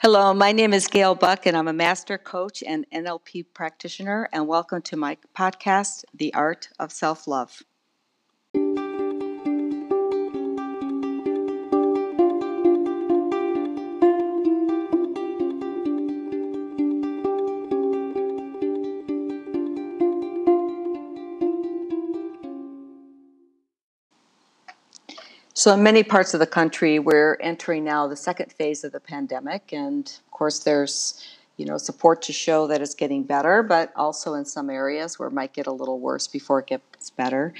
Hello, my name is Gail Buck, and I'm a master coach and NLP practitioner. And welcome to my podcast, The Art of Self Love. So, in many parts of the country, we're entering now the second phase of the pandemic, and of course, there's you know support to show that it's getting better, but also in some areas where it might get a little worse before it gets better.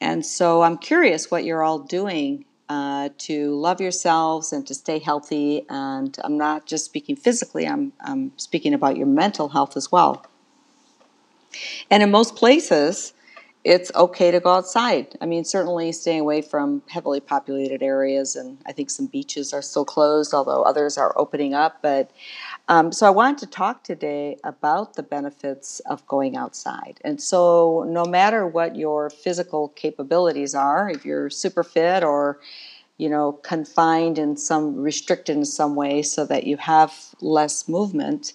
And so, I'm curious what you're all doing uh, to love yourselves and to stay healthy. And I'm not just speaking physically; I'm, I'm speaking about your mental health as well. And in most places, it's okay to go outside. I mean, certainly staying away from heavily populated areas, and I think some beaches are still closed, although others are opening up. But um, so I wanted to talk today about the benefits of going outside. And so, no matter what your physical capabilities are, if you're super fit or you know confined in some restricted in some way so that you have less movement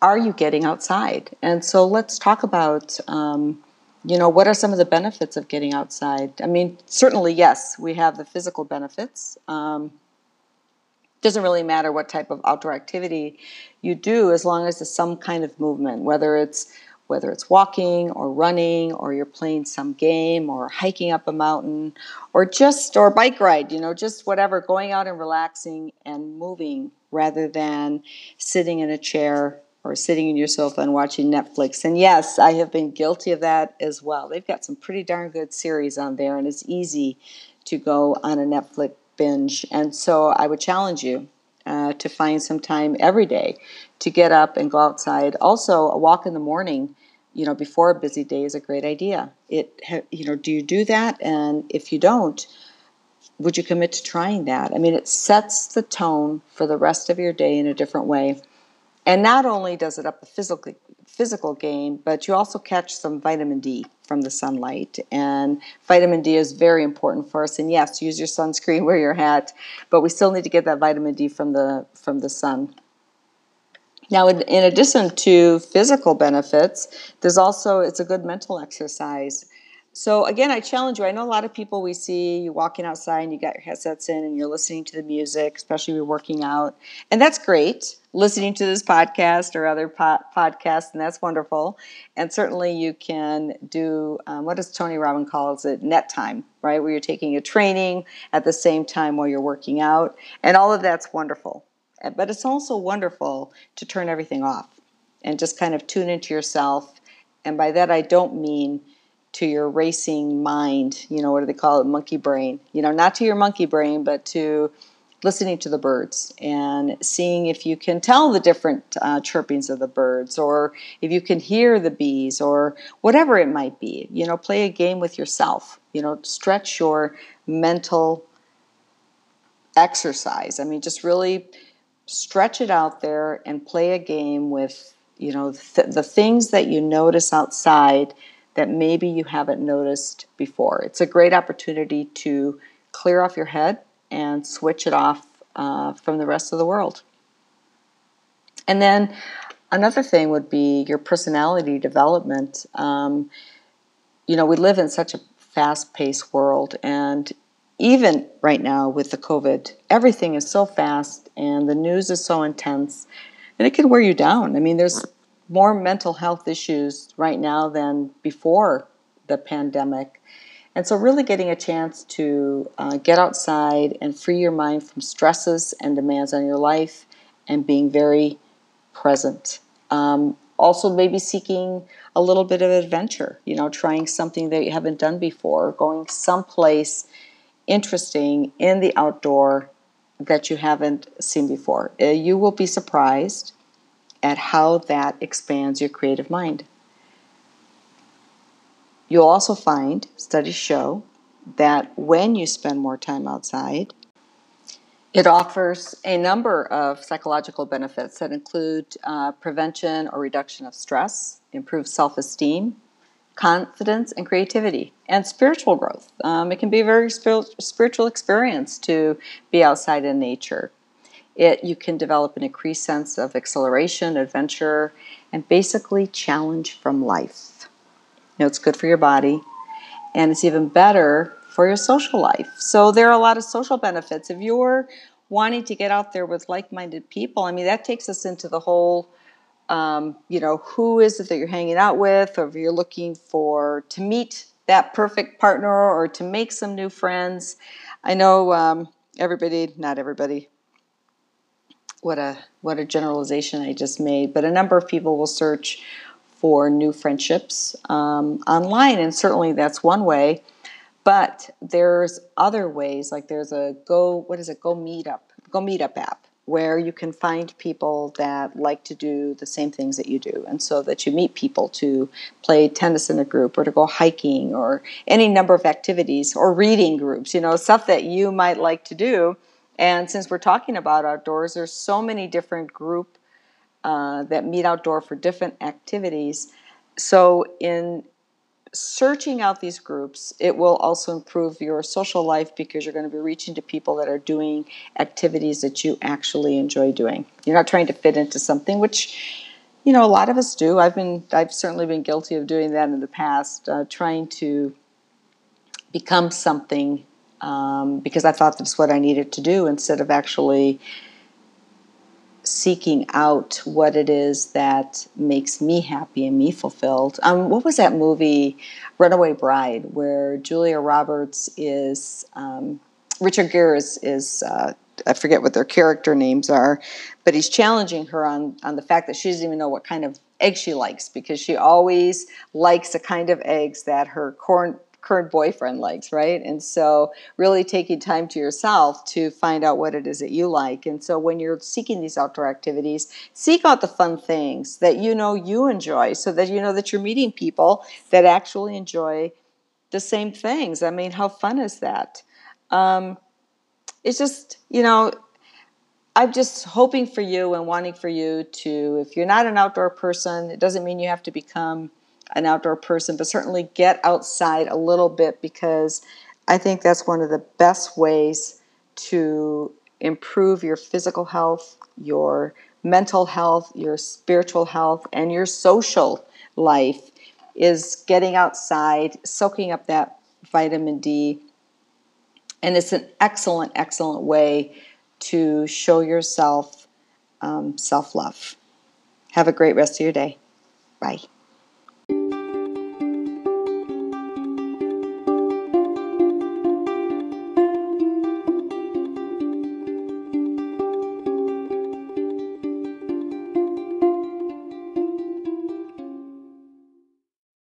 are you getting outside and so let's talk about um, you know, what are some of the benefits of getting outside? I mean, certainly, yes, we have the physical benefits. Um, doesn't really matter what type of outdoor activity you do, as long as there's some kind of movement, whether it's whether it's walking or running or you're playing some game or hiking up a mountain or just or bike ride you know just whatever going out and relaxing and moving rather than sitting in a chair or sitting in your sofa and watching Netflix. And yes, I have been guilty of that as well. They've got some pretty darn good series on there, and it's easy to go on a Netflix binge. And so I would challenge you uh, to find some time every day to get up and go outside. Also, a walk in the morning. You know, before a busy day is a great idea. It, you know, do you do that? And if you don't, would you commit to trying that? I mean, it sets the tone for the rest of your day in a different way. And not only does it up the physical physical game, but you also catch some vitamin D from the sunlight. And vitamin D is very important for us. And yes, use your sunscreen, wear your hat, but we still need to get that vitamin D from the from the sun. Now, in, in addition to physical benefits, there's also it's a good mental exercise. So again, I challenge you. I know a lot of people we see you walking outside and you got your headsets in and you're listening to the music, especially you're working out, and that's great. Listening to this podcast or other po- podcasts, and that's wonderful. And certainly you can do um, what does Tony Robbins calls it net time, right? Where you're taking a training at the same time while you're working out, and all of that's wonderful. But it's also wonderful to turn everything off and just kind of tune into yourself. And by that I don't mean to your racing mind, you know, what do they call it? Monkey brain. You know, not to your monkey brain, but to listening to the birds and seeing if you can tell the different uh, chirpings of the birds or if you can hear the bees or whatever it might be. You know, play a game with yourself. You know, stretch your mental exercise. I mean, just really stretch it out there and play a game with, you know, th- the things that you notice outside that maybe you haven't noticed before. It's a great opportunity to clear off your head and switch it off uh, from the rest of the world. And then another thing would be your personality development. Um, you know, we live in such a fast paced world, and even right now with the COVID, everything is so fast and the news is so intense, and it can wear you down. I mean, there's more mental health issues right now than before the pandemic. And so, really getting a chance to uh, get outside and free your mind from stresses and demands on your life and being very present. Um, also, maybe seeking a little bit of adventure, you know, trying something that you haven't done before, going someplace interesting in the outdoor that you haven't seen before. Uh, you will be surprised at how that expands your creative mind. You'll also find, studies show, that when you spend more time outside, it offers a number of psychological benefits that include uh, prevention or reduction of stress, improved self esteem, confidence and creativity, and spiritual growth. Um, it can be a very spiritual experience to be outside in nature. It you can develop an increased sense of acceleration, adventure, and basically challenge from life. You know, it's good for your body, and it's even better for your social life. So there are a lot of social benefits. If you're wanting to get out there with like-minded people, I mean, that takes us into the whole. Um, you know, who is it that you're hanging out with, or if you're looking for to meet that perfect partner or to make some new friends. I know um, everybody, not everybody, what a what a generalization I just made. But a number of people will search for new friendships um, online, and certainly that's one way. But there's other ways, like there's a go what is it? Go Meetup, Go Meetup app where you can find people that like to do the same things that you do. And so that you meet people to play tennis in a group or to go hiking or any number of activities or reading groups, you know, stuff that you might like to do and since we're talking about outdoors, there's so many different group uh, that meet outdoor for different activities. So in searching out these groups, it will also improve your social life because you're going to be reaching to people that are doing activities that you actually enjoy doing. You're not trying to fit into something which you know a lot of us do. I've been I've certainly been guilty of doing that in the past, uh, trying to become something um, because I thought that's what I needed to do instead of actually seeking out what it is that makes me happy and me fulfilled. Um, what was that movie, Runaway Bride, where Julia Roberts is, um, Richard Gere is, is uh, I forget what their character names are, but he's challenging her on, on the fact that she doesn't even know what kind of egg she likes because she always likes the kind of eggs that her corn current boyfriend likes, right? And so, really taking time to yourself to find out what it is that you like. And so, when you're seeking these outdoor activities, seek out the fun things that you know you enjoy so that you know that you're meeting people that actually enjoy the same things. I mean, how fun is that? Um, it's just, you know, I'm just hoping for you and wanting for you to, if you're not an outdoor person, it doesn't mean you have to become an outdoor person, but certainly get outside a little bit because I think that's one of the best ways to improve your physical health, your mental health, your spiritual health, and your social life is getting outside, soaking up that vitamin D. And it's an excellent, excellent way to show yourself um, self love. Have a great rest of your day. Bye.